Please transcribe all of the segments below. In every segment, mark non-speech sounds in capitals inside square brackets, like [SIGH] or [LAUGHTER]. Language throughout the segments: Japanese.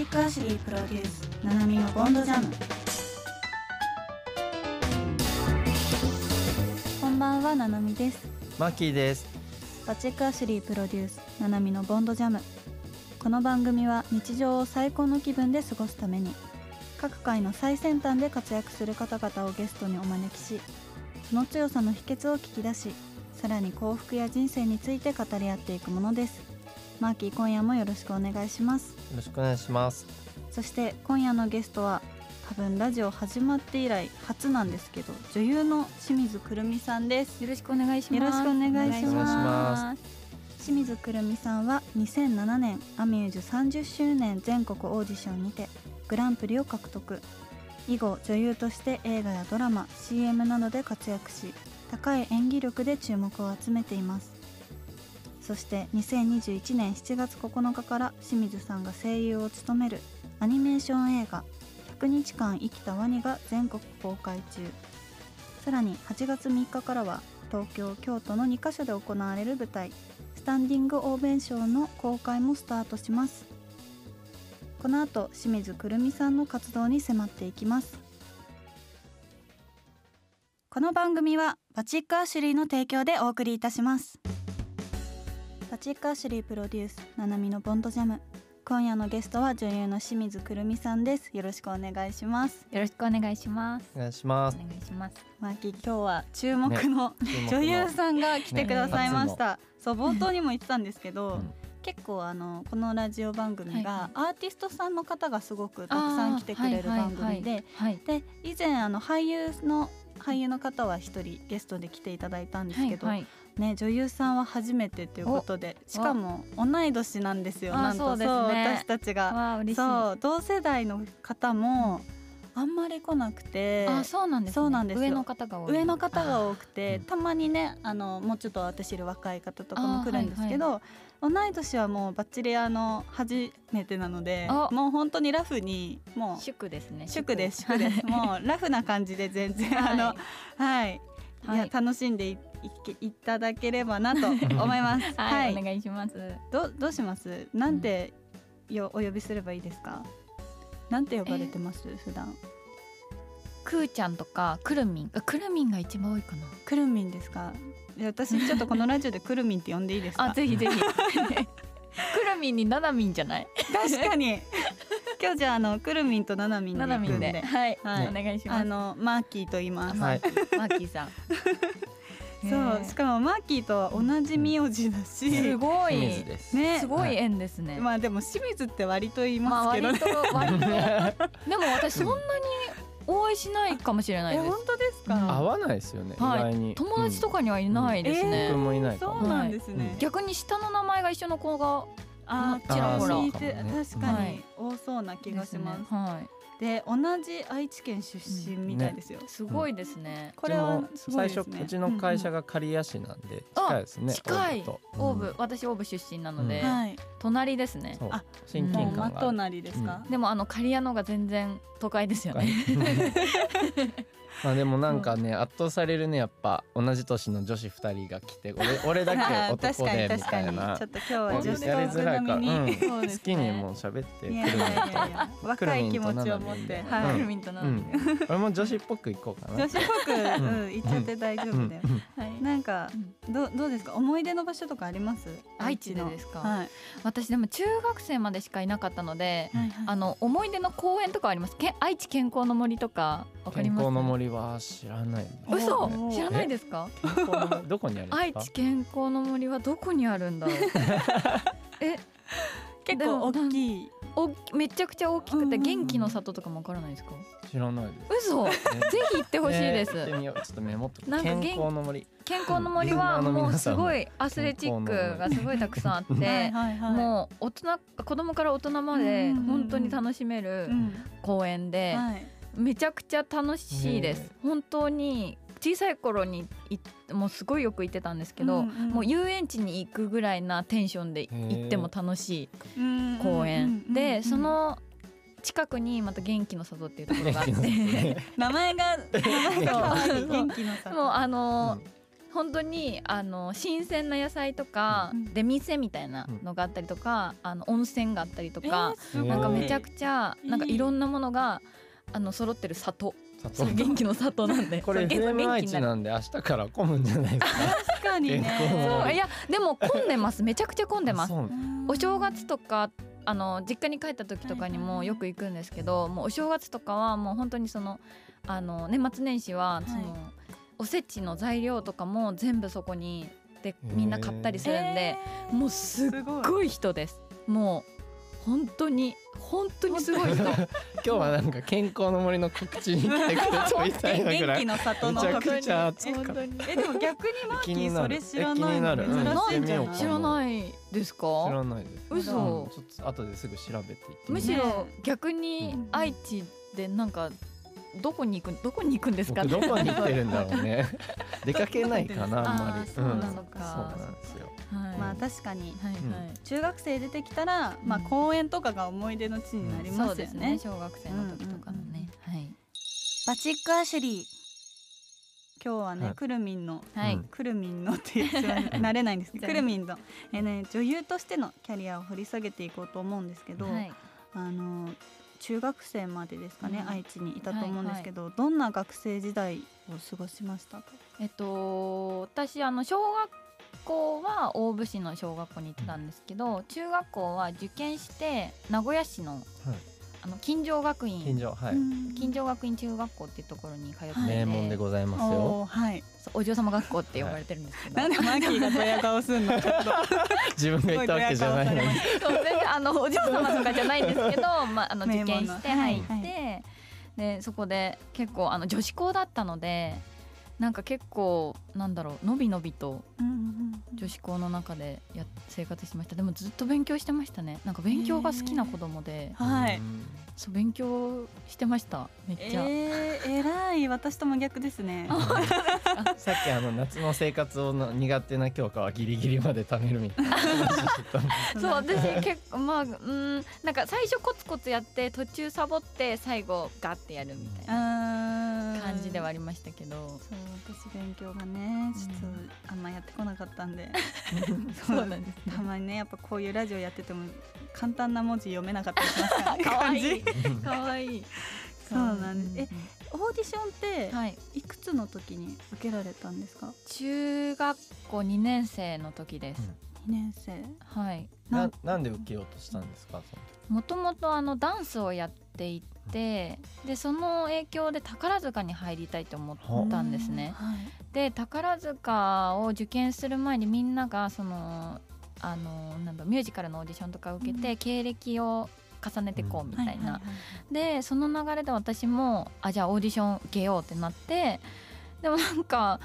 チックアシュリープロデュースナナミのボンドジャム。こんばんはナナミです。マッキーです。バチェックアシュリープロデュースナナミのボンドジャム。この番組は日常を最高の気分で過ごすために各界の最先端で活躍する方々をゲストにお招きしその強さの秘訣を聞き出しさらに幸福や人生について語り合っていくものですマーキー今夜もよろしくお願いします。よろしくお願いします。そして今夜のゲストは多分ラジオ始まって以来初なんですけど女優の清水くるみさんです。よろしくお願いします。よろしくお願いします。清水くるみさんは2007年アミューズ30周年全国オーディションにてグランプリを獲得。以後女優として映画やドラマ CM などで活躍し高い演技力で注目を集めていますそして2021年7月9日から清水さんが声優を務めるアニメーション映画「100日間生きたワニ」が全国公開中。さらに8月3日からは東京京都の2カ所で行われる舞台スタンディングオーベンションの公開もスタートします。この後清水くるみさんの活動に迫っていきます。この番組はバチックアシュリーの提供でお送りいたします。チックアシュリープロデュースナナミのボンドジャム。今夜のゲストは女優の清水くるみさんです。よろしくお願いします。よろしくお願いします。お願いします。お願いします。マーキー今日は注目の、注目の女優さんが来てくださいました、そう冒頭にも言ってたんですけど、うん。結構あのこのラジオ番組はいがアーティストさんの方がすごくたくさん来てくれる番組で、はいで以前あの俳優の俳優の方は一人ゲストで来ていただいたんですけど、はいね女優さんは初めてということでしかも同い年なんですよあなんと。ね。私たちが。そう同世代の方もあんまり来なくてあそうなんです、ね。そうなんですよ。上の方が多い。上の方が多くてうんたまにねあのもうちょっと私より若い方とかも来るんですけど、同い年はもうバッチリあの初めてなのであもう本当にラフにもう祝ですね。祝です祝です。もうラフな感じで全然あの [LAUGHS] はい、い、やはい。楽しんでいいいただければなと [LAUGHS] 思います。はい、お願いします。どどうします？なんてよお呼びすればいいですか？なんて呼ばれてます？普段。くーちゃんとかくるみん、あくるみんが一番多いかな。くるみんですか？私ちょっとこのラジオでくるみんって呼んでいいですか？あぜひぜひ。[LAUGHS] くるみんにななみんじゃない？確かに。[LAUGHS] 今日じゃああのくるみんとななみんでななみんで。はい、はい。お願いします。あのマーキーと言います、はいマーキーさん。そうしかもマーキーとは同じ名字だし、すごい。清水ですね。すごい縁ですね。まあでも清水って割と言いますけど。割ね、と割と。でも私そんなにお会いしないかもしれないです。え本。当ですか、うん。合わないですよね、はい。意外に。友達とかにはいないですね。僕もいないかも。そうなんですね、はい逆に下の名前が一緒の子があちらほら確かに多そうな気がします、ですね。はで同じ愛知県出身みたいですよ、い。すごいですね。これはうちもすごいですね。最初うちの会社が、が刈谷市なんであ近い。ですね近い。オーブ、私オーブ出身なので、隣ですね。あ親近感が隣ですか、でもあの刈谷のが全然都会ですよね。[LAUGHS] まあでもなんかね圧倒されるねやっぱ。同じ年の女子二人が来て俺 [LAUGHS] 俺だけ確男かにでみ確かにたいな。ちょっと今日は女子トやりづらいから、うん。ね。好きにもう喋っていやいやいやいや。若い気持ちを持って、うんはい、くるみん。となうん。俺も女子っぽくいこうかな。女子っぽく、うん、言っちゃって大丈夫だよ。はい。なんか、どうどうですか？思い出の場所とかあります？愛知でですか？はい。私でも中学生までしかいなかったので、はい。あの思い出の公園とかあります？け愛知健康の森とかわかります？健康の森は知らない嘘！おー知らないですか？健康の森どこにあるんですか？愛知健康の森はどこにあるんだろう。[LAUGHS] え？結構大きい。おめちゃくちゃ大きくてうんうんうん。元気の里とかもわからないですか？知らないです。嘘！ぜひ行ってほしいでえー行ってすみよう。ちょっとメモっとく。なんか元健康の森。健康の森はもうすごいアスレチックがすごいたくさんあって。[LAUGHS] もう大人子供から大人まうんでうんうん。本当に楽しめうるん。公園ではい。めちゃくちゃ楽しいでへす本当に小さい頃にいもうすごいよく行ってたんですけど、うんうん。もう遊園地に行くぐらいなテンションで行っても楽しい公園。でその近くにまた元気の里っていうところがあって。名前が名前が元気のさ。もう。あのー本当にあの新鮮な野菜とか、うん出店みたいなのがあったりとか、あの温泉があったりとか、なんかめちゃくちゃなんかいろんなものがあの揃ってる里。元気の里なんで。[LAUGHS] これそう元 FM 愛気になんで明日から混むんじゃないですか。確かにね。そういやでも混んでます。めちゃくちゃ混んでます。お正月とかあの実家に帰った時とかにはいはいはい。もよく行くんですけど、もうお正月とかはもう本当にそのあの年末年始はその、はいおせちの材料とかも全部そこにでみんな買ったりするんで、もうすっごい人です。もう本当に本当にすごい人。[LAUGHS] 今日はなんか健康の森の告知に来てくれたみたいなぐらい。元気の里のめちゃくちゃ熱かった本当にえでも逆にマーキーそれ知らないの？珍しいんじゃない？知らないですか？知らないです。嘘。うんちょっと後ですぐ調べていってむしろ逆にうん。愛知でなんかどこに行くどこに行くんですか？僕どこに行ってるんだろうね。[LAUGHS] 出かけないかなあんまり。そうなのか。そうなんですよ。はいまあ確かに。はいはい、中学生出てきたら、まあうん公園とかが思い出の地になりますよそうですね。ね小学生の時とかのね、バチックアシュリー。今日はね、はい。くるみんのくるみんのって言って慣れないんですけど、[LAUGHS] くるみんの、えーね、女優としてのキャリアを掘り下げていこうと思うんですけど、はい、あの中学生までですかね、うん。愛知にいたと思うんですけど、どんな学生時代を過ごしましたか？えっと私あの小学校は大府市の小学校に行ってたんですけど中学校は受験して名古屋市の,、あの金城学院。近所はい。うん。金城学院中学校っていうところに通ってて、名門でございますよ。はい。お嬢様学校って呼ばれてるんですけど、なんでマーキーがドヤ顔すんの？ちょっと自分が言ったわけじゃないのに。そう全然あのお嬢様とかじゃないんですけど、[LAUGHS] まあ、あの名受験して入って、はい。でそこで結構あの女子校だったのでなんか結構なんだろうのびのびと女子校の中でや生活してました。でもずっと勉強してましたね。なんか勉強が好きな子供で、はいうん。そう勉強してました。めっちゃ、えー、偉い。私と真逆ですね。[LAUGHS] さっきあの夏の生活をの苦手な教科はギリギリまで貯めるみたいな。話してたんでそう私結構まあうんなんか最初コツコツやって途中サボって最後ガッてやるみたいな感感じではありましたけど。そう私勉強がねちょっとあんまやってこなかったんで、[LAUGHS] そうなんですね。たまにねやっぱこういうラジオやってても簡単な文字読めなかったりしますからね [LAUGHS] かわい。感 [LAUGHS] い。じかわいいそうなんです。オーディションってはい。いくつの時に受けられたんですか？中学校2年生の時です、2年生。はい。ななんで受けようとしたんですか？もともとあのダンスをやっていてでその影響で宝塚に入りたいと思ったんですね。はい。で宝塚を受験する前にみんながそのあのなんだミュージカルのオーディションとか受けて、うん。経歴を重ねてこうみたいな、でその流れで私もあじゃあオーディション受けようってなってでもなんか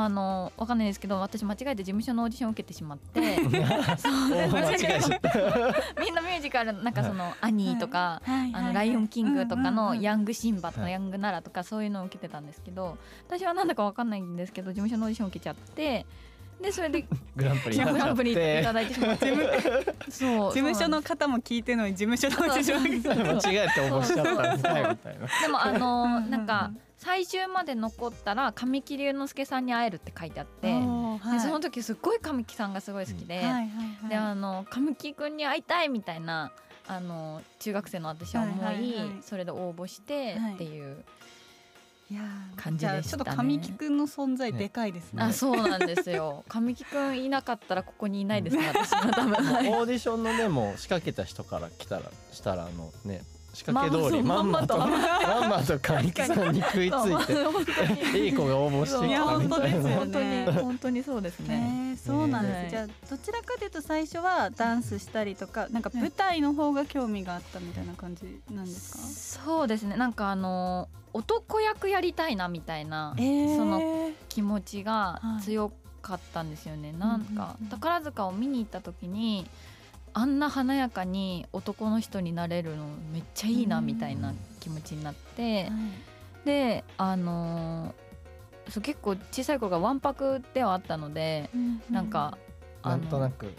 あのわかんないですけど私間違えて事務所のオーディションを受けてしまって [LAUGHS] そう大間違えちゃった。[LAUGHS] みんなミュージカルなんかその「アニー」とか、はい。あのライオンキングとかのヤンングシンバとはい。ヤングナラとかそういうのを受けてたんですけど私はなんだかわかんないんですけど事務所のオーディションを受けちゃってでそれでグランプリいて。ただいてしまって。そう。事務所の方も聞いてるのに事務所の間違えて応募しちゃったんだよみたいな。でもあうんのうんなん。か最終まで残ったら神木隆之介さんに会えるって書いてあって、でその時すっごい神木さんがすごい好きで、はいはいはい。であの神木くんに会いたいみたいなあの中学生の私は思い,、はいはいはい。それで応募してはい。っていう、いやー感じでしたね。ちょっと神木くんの存在でかいですね。あそうなんですよ。[LAUGHS] 神木くんいなかったらここにいないですね [LAUGHS] 私は多分、[LAUGHS] オーディションのでも仕掛けた人から来たらしたらあのね仕掛け通りまんまとまんまと。神木さんに食いついていい子が応募してきたみたいな。本当に本当にそうですえね、ー、そうなんです、はいじゃあどちらかというと最初はダンスしたりとかなんか舞台の方が興味があったみたいな感じなんですか、そうですね。なんかあの男役やりたいなみたいなえー、その気持ちがはい。強かったんですよね、なんか宝塚を見に行った時にあんな華やかに男の人になれるのめっちゃいいなみたいな気持ちになって、はい。であのーそう結構小さい頃がわんぱくではあったので、なんかあなのんとなく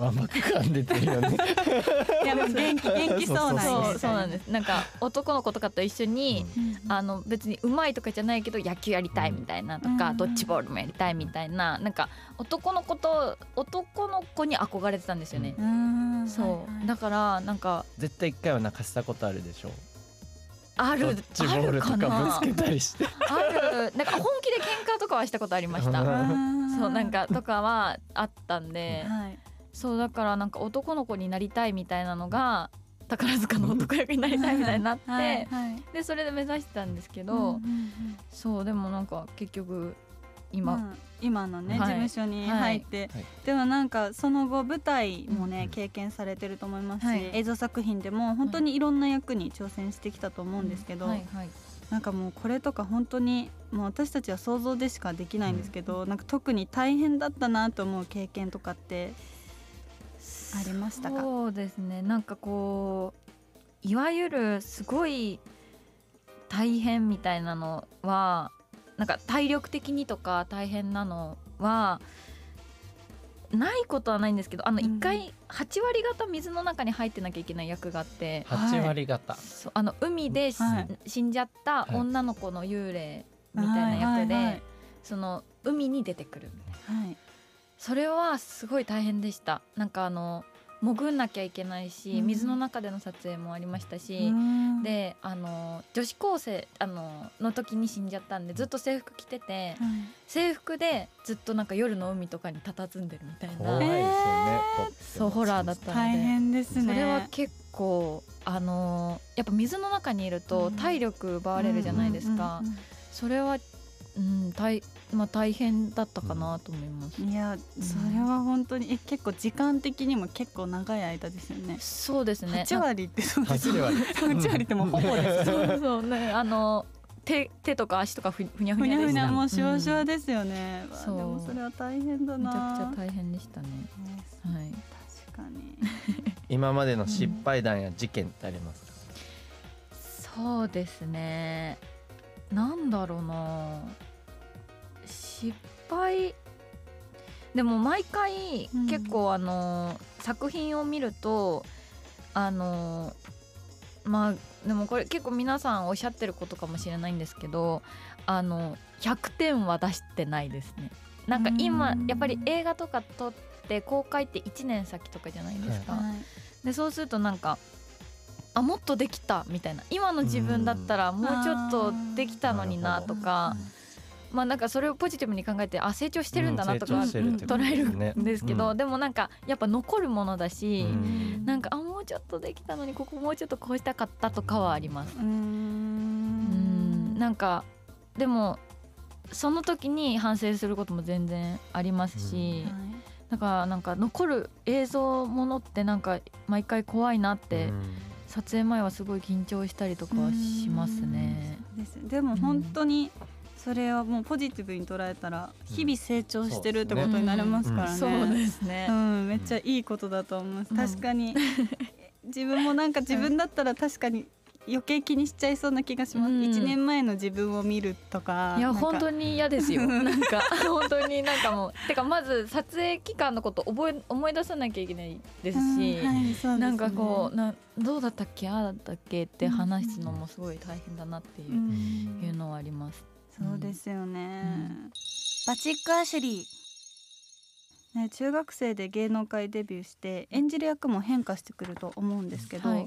わんぱく感出てるよね。[LAUGHS] いやもう元気 [LAUGHS] 元気そうなそうイメージそう。なんです。なんか男の子とかと一緒に、うん。あの別にうまいとかじゃないけど野球やりたいみたいなとか、うんドッジボールもやりたいみたいななんか男の子と男の子に憧れてたんですよね。うん。そう、はいはい。だからなんか絶対一回は泣かせたことあるでしょ。あるドッジボールとかぶつけたりして。ある。なんか本気で喧嘩とかはしたことありました。うん。そうなんかとかはあったんで、はいそうだからなんか男の子になりたいみたいなのが宝塚の男役になりたいみたいになって、はいはいでそれで目指してたんですけど、うんうんうんそうでもなんか結局今、まあ今のね、はい。事務所に入って、はい。でもなんかその後舞台もね、うん経験されてると思いますし、はい。映像作品でも本当にいろんな役に挑戦してきたと思うんですけど、はいはい。なんかもうこれとか本当にもう私たちは想像でしかできないんですけど、なんか特に大変だったなと思う経験とかってありましたか？そうですね。なんかこういわゆるすごい大変みたいなのはなんか体力的にとか大変なのはないことはないんですけどあのうん一回8割方水の中に入ってなきゃいけない役があって、8割方、そうあの海でし、はい。死んじゃったはい。女の子の幽霊みたいな役で、はいはいはい。その海に出てくるみたいな。はいそれはすごい大変でした。なんかあの潜んなきゃいけないし、うん。水の中での撮影もありましたし、うん。であの女子高生あのの時に死んじゃったんでずっと制服着ててはい。制服でずっとなんか夜の海とかに佇んでるみたいな。怖いですよね、そうホラーだったので。大変ですね。それは結構あのやっぱ水の中にいるとうん。体力奪われるじゃないですか、うんうん。それは、うん大まあ、大変だったかなと思います、うんいやそれは本当にえ結構時間的にも結構長い間ですよね。そうですね。8割ってそうです。8割。[LAUGHS] 8割ってもうほぼです。そうそう。ねあの手手とか足とかふふにゃふふにゃふにゃもうしわしうんわですよね、う。でもそれは大変だめちなゃくちゃ大変でしたね。ねはい確かに。[LAUGHS] 今までの失敗談や事件ってありますか、そうですねなんだろうな。失敗。でも毎回うん。結構あの、作品を見るとあのまあでもこれ結構皆さんおっしゃってることかもしれないんですけどあの100点は出してないですね。なんか今うん。やっぱり映画とか撮って公開って1年先とかじゃないですか、はい。でそうするとなんかあもっとできたみたいな。今の自分だったらもうちょっとできたのになとか。まあなんかそれをポジティブに考えてあ成長してるんだなとかうん捉えるねんですけど、うん。でもなんかやっぱ残るものだし、うん。なんかあもうちょっとできたのにここもうちょっとこうしたかったとかはあります。うん。ん。なんかでもその時に反省することも全然ありますし、はいだからなんか残る映像ものってなんか毎回怖いなって、うん撮影前はすごい緊張したりとかはしますね。ですでも本当にそれはもうポジティブに捉えたら日々成長してるってことになりますからね。そうですね。うん、めっちゃいいことだと思います。うん確かに [LAUGHS] 自分もなんか自分だったら確かに余計気にしちゃいそうな気がします。うん一、年前の自分を見るとか。いや本当に嫌ですよ。[LAUGHS] なんか本当になんかもうてかまず撮影期間のこと覚え思い出さなきゃいけないですし、うんはいすねなんかこうなどうだったっけ？ああだったっけ？って話すのもすごい大変だなっていう,、うんいうのはあります。そうですよね。うんバチックアシュリー。ね、中学生で芸能界デビューして演じる役も変化してくると思うんですけど、はい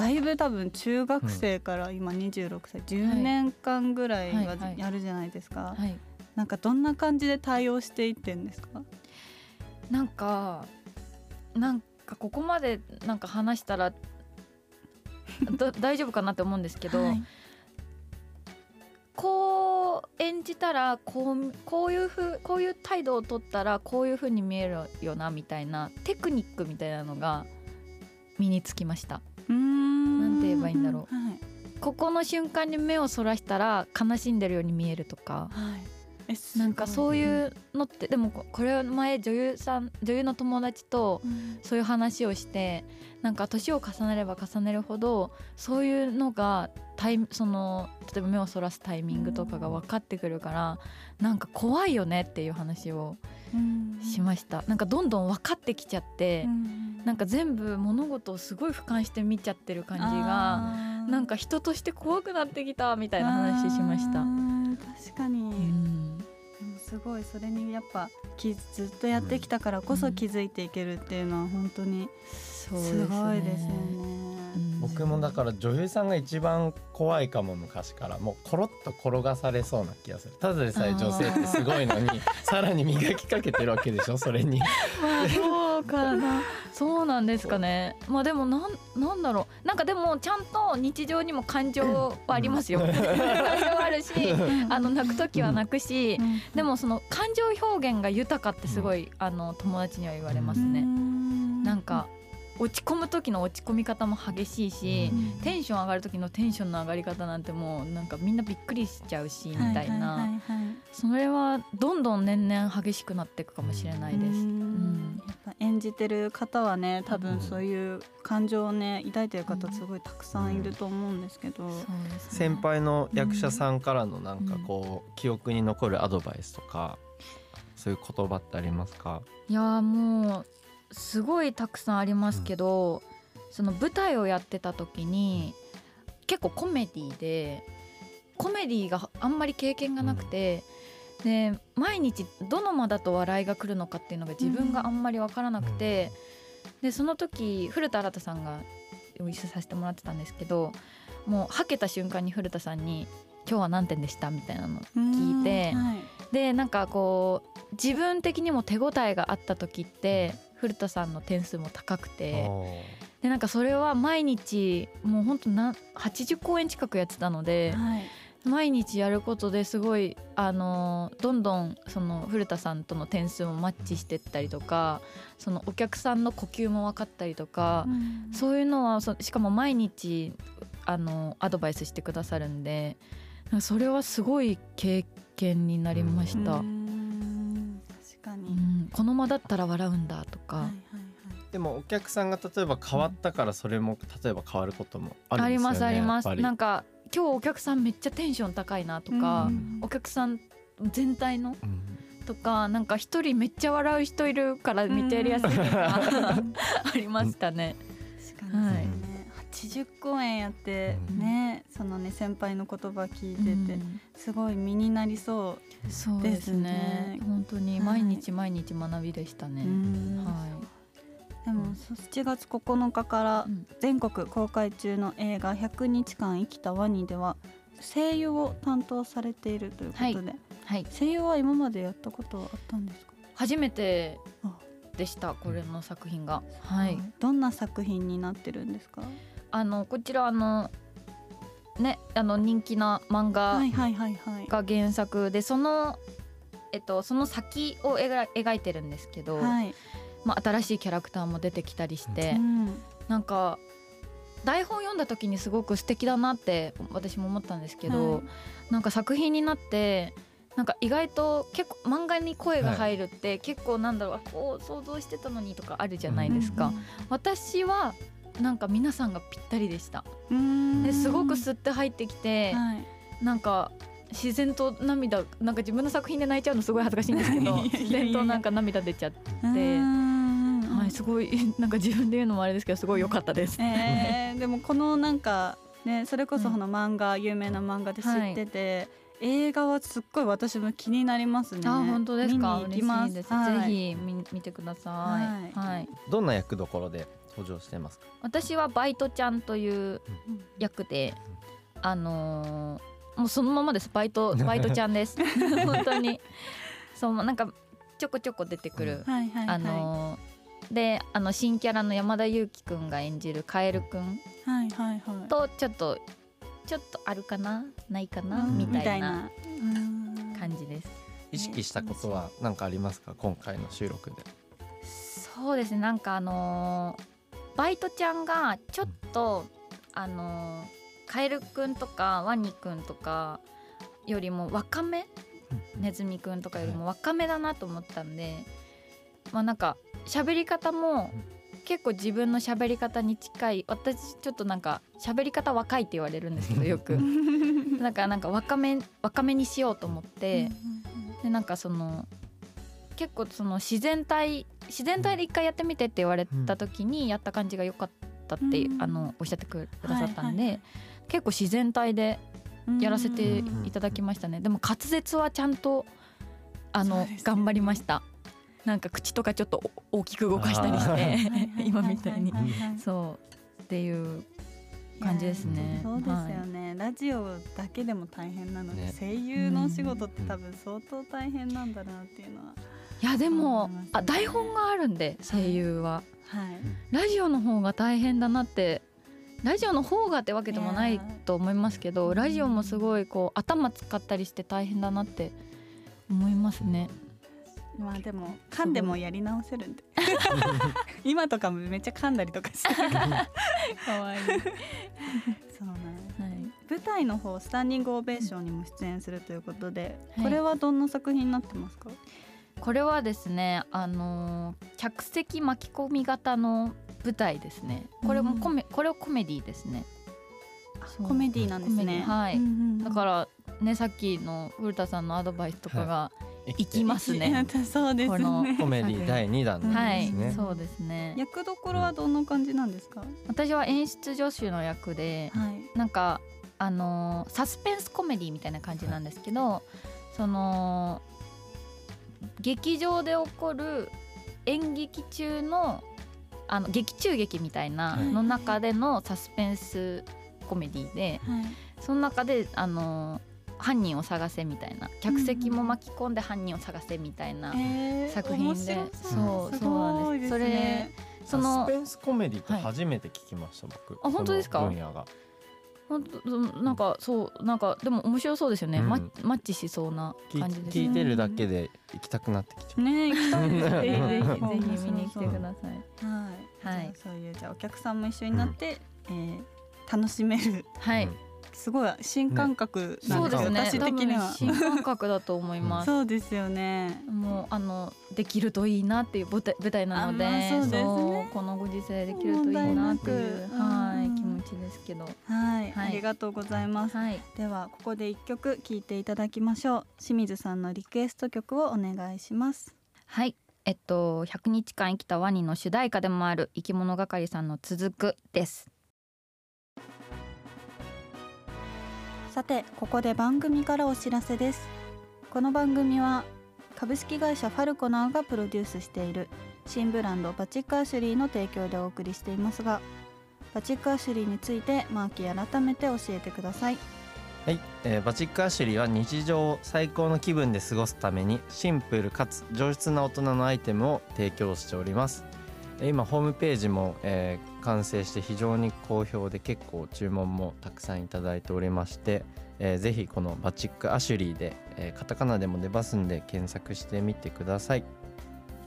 だいぶ多分中学生から今26歳、10年間ぐらいははいはい。やるじゃないですか、はい。なんかどんな感じで対応していってんですか？なんかなんかここまでなんか話したらだ [LAUGHS] 大丈夫かなって思うんですけど、はい。こう演じたらこうこういうふうこういう態度を取ったらこういうふうに見えるよなみたいなテクニックみたいなのが身につきましたいいんだろう、はい。ここの瞬間に目をそらしたら悲しんでるように見えるとか。はい、なんかそういうのってでもここれ前女優さん女優の友達とうん。そういう話をしてなんか年を重ねれば重ねるほどそういうのがタイムその例えば目をそらすタイミングとかが分かってくるからなんか怖いよねっていう話をうん。しました。なんかどんどん分かってきちゃってうん。なんか全部物事をすごい俯瞰して見ちゃってる感じがなんか人として怖くなってきたみたいな話しました。確かに、すごい。それにやっぱきずっとやってきたからこそ気づいていけるっていうのは本当にすごいですよね。うん。僕もだから女優さんが一番怖いかも昔からもうコロッと転がされそうな気がする。ただでさえ女性ってすごいのにさらに磨きかけてるわけでしょそれに。[LAUGHS] まあそうかな。そうなんですかね。まあでもなんなんだろう。なんかでもちゃんと日常にも感情はありますよ。感情はあるしあの泣く時は泣くしうん。でもその感情表現が豊かってすごいあの友達には言われますね。ななんか落ち込む時の落ち込み方も激しいしうん。テンション上がる時のテンションの上がり方なんてもうなんかみんなびっくりしちゃうしみたいはなそれはどんどん年々激しくなっていくかもしれないです。ううん。ん。やっぱ演じてる方はね多うん。分そういう感情をね抱いてる方すごいたくさんいると思うんですけど、そうですね。先輩の役者さんからのなんかこう記憶に残るアドバイスとかそういう言葉ってありますか？いやーもうすごいたくさんありますけど、その舞台をやってた時に結構コメディでコメディがあんまり経験がなくて、で毎日どの間だと笑いが来るのかっていうのが自分があんまり分からなくて、でその時古田新太さんがご一緒させてもらってたんですけどもうはけた瞬間に古田さんに「今日は何点でした?」みたいなの聞いてうんはいでなんかこう自分的にも手応えがあった時って古田さんの点数も高くて。でなんかそれは毎日もうほんとな80公演近くやってたのではい。毎日やることですごいあのどんどんその古田さんとの点数もマッチしてったりとかそのお客さんの呼吸も分かったりとかうん。そういうのはそしかも毎日あのアドバイスしてくださるんでそれはすごい経験になりました。うん、この間だったら笑うんだとか、はいはいでもお客さんが例えば変わったからそれも例えば変わることもあるんありですよねますあります。やっぱり。なんか今日お客さんめっちゃテンション高いなとか、うん。お客さん全体の？うん。とかなんか一人めっちゃ笑う人いるから見てやりやすいとか [LAUGHS] ありましたね。確かに。ですね、80公演やってうん。ね、そのね先輩の言葉聞いてて、うん。すごい身になりそそうですね。ですね。本当に毎日毎日学びでしたう、ね。うん。はでもそ7月9日からうん。全国公開中の映画「100日間生きたワニ」では声優を担当されているということで、い、はい、声優は今までやったことはあったんですか？初めてあ。でしたこれの作品が。はい、どんな作品になってるんですか？あのこちらあのねあの人気な漫画はいはいはいはい。が原作でそのえっとその先を描い描いてるんですけど、はい、まあ新しいキャラクターも出てきたりして、うん。なんか台本読んだ時にすごく素敵だなって私も思ったんですけど、はい。なんか作品になってなんか意外と結構漫画に声が入るって結構なんだろう、あこう想像してたのにとかあるじゃないですか、私はなんか皆さんがぴったりでした。うん。ですごく吸って入ってきて、はい。なんか自然と涙なんか自分の作品で泣いちゃうのすごい恥ずかしいんですけど [LAUGHS] 自然となんか涙出ちゃって、うん。はい、すごい [LAUGHS] なんか自分で言うのもあれですけどすごい良かったです。えー、[LAUGHS] でもこのなんかねそれこそこの漫画、有名な漫画で知ってて、映画はすっごい私も気になりますね。あ本当ですか？見に行きます。嬉しいです、はい。ぜひ見見てください、ははいい。どんな役どころで登場してますか？私はバイトちゃんという役であのーもうそのままです。バイト [LAUGHS] バイトちゃんです。[LAUGHS] 本当に。そうなんかちょこちょこ出てくる、あのーであの新キャラの山田裕貴くんが演じるカエルくんはいはいはい。とちょっとちょっとあるかな？ないかな、うん。みたいなうん。感じです。意識したことは何かありますか？今回の収録で。そうですね。なんかあのーバイトちゃんがちょっとあのーカエルくんとかワニくんとかよりも若め？ネズミくんとかよりも若めだなと思ったんで、まあなんか喋り方も結構自分の喋り方に近い私ちょっとなんか喋り方若いって言われるんですけどよく。[LAUGHS] なんかなんか若め若めにしようと思って、でなんかその結構その自然体自然体で一回やってみてって言われた時にやった感じが良かったって、うん。あのおっしゃってくださったんで、はいはいはい。結構自然体でやらせてうんいただきましたね、でも滑舌はちゃんとあの、ね。頑張りました。なんか口とかちょっとお大きく動かしたりしあてー [LAUGHS] 今みたいに。はははいそうっていう感じですね。そうですよね、ラジオだけでも大変なので、ね。声優のお仕事って多分相当大変なんだなっていうのは、いやでもね。あ台本があるんで声優は。はい、ラジオの方が大変だなってラジオの方がってわけでもないと思いますけどラジオもすごいこう頭使ったりして大変だなって思いますね。まあでも噛んでもやり直せるんで。[LAUGHS] 今とかもめっちゃ噛んだりとかしてるから。可愛い。そうなんです。はい。舞台の方スタンディングオベーションにも出演するということで、はい。これはどんな作品になってますか？これはですねあのー客席巻き込み型の舞台ですね。これもコメ、これはコメディですね。コメディなんですね。ィはい。うんうんうん。だからねさっきの古田さんのアドバイスとかが生きますね、そうですこの。ねコメディ第2弾はなんでい。すね。そうですね。役どころはどんな感じなんですか、私は演出助手の役ではい。なんかあのーサスペンスコメディみたいな感じなんですけど、その劇場で起こる演劇中のあの劇中劇みたいなはい。の中でのサスペンスコメディではい。その中であの犯人を探せみたいな客席も巻き込んで犯人を探せみたいな、えー作品で面白そう。すそうなんごいですね。そのサスペンスコメディって初めて聞きました、僕。あ本当ですか？分野が。本当うんなんかそうなんかでも面白そうですよね、うん。マッマッチしそうな感じです聞いてるだけで行きたくなってきちゃう。ね行きたいですぜひぜねひ見に来てください。はい、はい。そういうじゃあお客さんも一緒になって、えー楽しめる。はい、うんすごい新感覚なんそうですすね。多分私的には。新感覚だと思います。[LAUGHS] そうですよね。もうあのできるといいなっていう舞台舞台なので、あまあそうですね。そうこのご時世できるといいなっていう。はい気持ちですけど、はい、はい。ありがとうございます。はい。ではここで一曲聴いていただきましょう。清水さんのリクエスト曲をお願いします。はい。えっと100日間生きたワニの主題歌でもある生き物係さんの続くです。さてここで番組からお知らせです。この番組は株式会社ファルコナーがプロデュースしている新ブランドバチックアシュリーの提供でお送りしていますがバチックアシュリーについてマーキー改めて教えてください。はい、えーバチックアシュリーは日常を最高の気分で過ごすためにシンプルかつ上質な大人のアイテムを提供しております。えー今ホームページも、えー完成して非常に好評で結構注文もたくさんいただいておりまして、えーぜひこのバチックアシュリーで、えーカタカナでも出ますんで検索してみてください。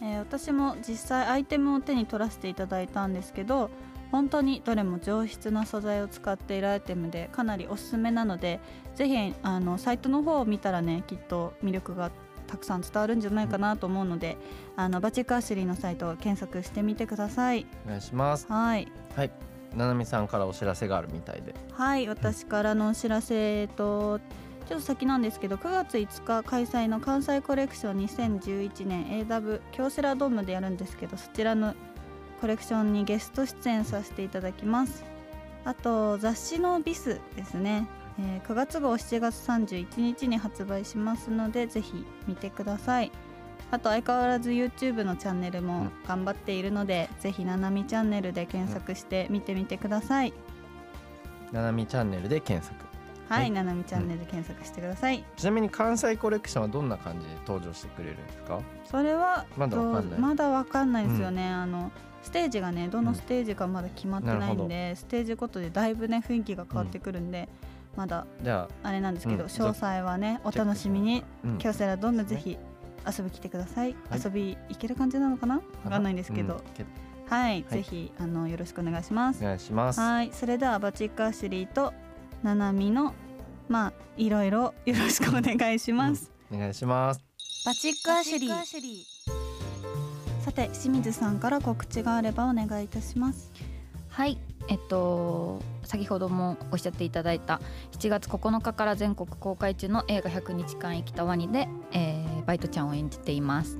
えー私も実際アイテムを手に取らせていただいたんですけど本当にどれも上質な素材を使っているアイテムでかなりおすすめなのでぜひあのサイトの方を見たらねきっと魅力がたくさん伝わるんじゃないかなと思うので、あのバチックアシュリーのサイトを検索してみてください。お願いします。はい。はい。ななみさんからお知らせがあるみたいで。はい私からのお知らせとちょっと先なんですけど9月5日開催の関西コレクション2011年 AW 京セラドームでやるんですけどそちらのコレクションにゲスト出演させていただきます。あと雑誌のビスですね、えー9月号7月31日に発売しますのでぜひ見てください。あと相変わらず YouTube のチャンネルも頑張っているので、ぜひななみチャンネルで検索して見てみてください、ななみチャンネルで検索。はい、はい。ななみチャンネルで検索してください。ちなみに関西コレクションはどんな感じで登場してくれるんですか？それはまだわかんない。とまだわかんないですよね。あのステージがね、どのステージかまだ決まってないんで、ステージごとでだいぶね雰囲気が変わってくるんで、まだじゃあれなんですけど、うん詳細はねお楽しみに。京セラドームぜひ遊び来てください。はい。遊び行ける感じなのかな？わかんないんですけど、はい、はい。ぜひあのよろしくお願いします。お。願いします。はい、それではバチックアシュリーとななみのまあいろいろよろしくお願いします。うん。お願いします。バチックアシュリー。さて清水さんから告知があればお願いいたします。はいえっと先ほどもおっしゃっていただいた7月9日から全国公開中の映画100日間生きたワニで、えーバイトちゃんを演じています。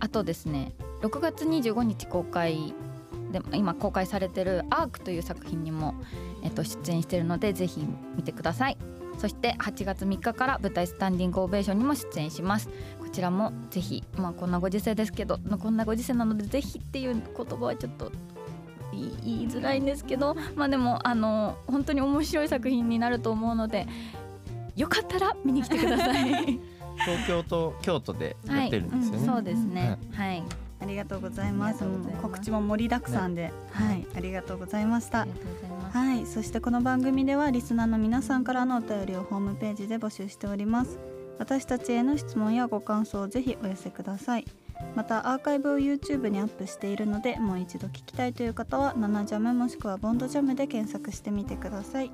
あとですね6月25日公開で今公開されてる「アークという作品にも、えっと、出演しているのでぜひ見てください。そして8月3日から舞台「スタンディングオベーション」にも出演しますこちらもぜひまあこんなご時世ですけどこんなご時世なのでぜひっていう言葉はちょっと言いづらいんですけどまあでもあの本当に面白い作品になると思うのでよかったら見に来てください。[LAUGHS] 東京と京都でやってるんですよね、そうですね。はい。ありがとうございます。ます。告知も盛りだくさんで、はいありがとうございました。ありがとうございます。はい、そしてこの番組ではリスナーの皆さんからのお便りをホームページで募集しております。私たちへの質問やご感想をぜひお寄せください。またアーカイブを YouTube にアップしているのでもう一度聞きたいという方は「ナナジャム」もしくは「ボンドジャム」で検索してみてください。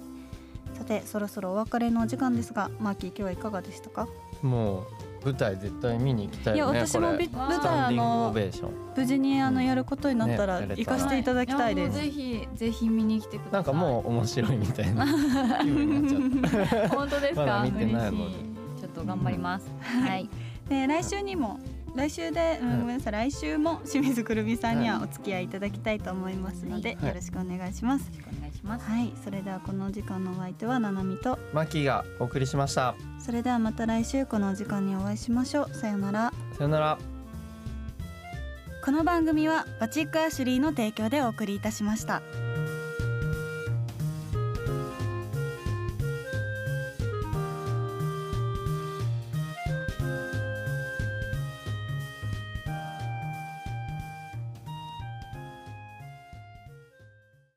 さてそろそろお別れのお時間ですがマーキー今日はいかがでしたか？もう舞台絶対見に行きたいよねいや私も舞台あのベーション。無事にあのやることになったら行かせていただきたいです、やもうぜひぜひ見に来てください。なんかもう面白いみたいな気分になっちゃった。本当ですか？まだ見てないので嬉しい。ちょっと頑張ります。はい。で来週にも来週で、うんはい。ごめんなさい。来週も清水くるみさんにはお付き合いいただきたいと思いますので、はい。よろしくお願いします。します。はい、それではこのお時間のお相手はななみと、マキがお送りしましたそれではまた来週このお時間にお会いしましょう。さようなら。さよならこの番組はバチックアシュリーの提供でお送りいたしました。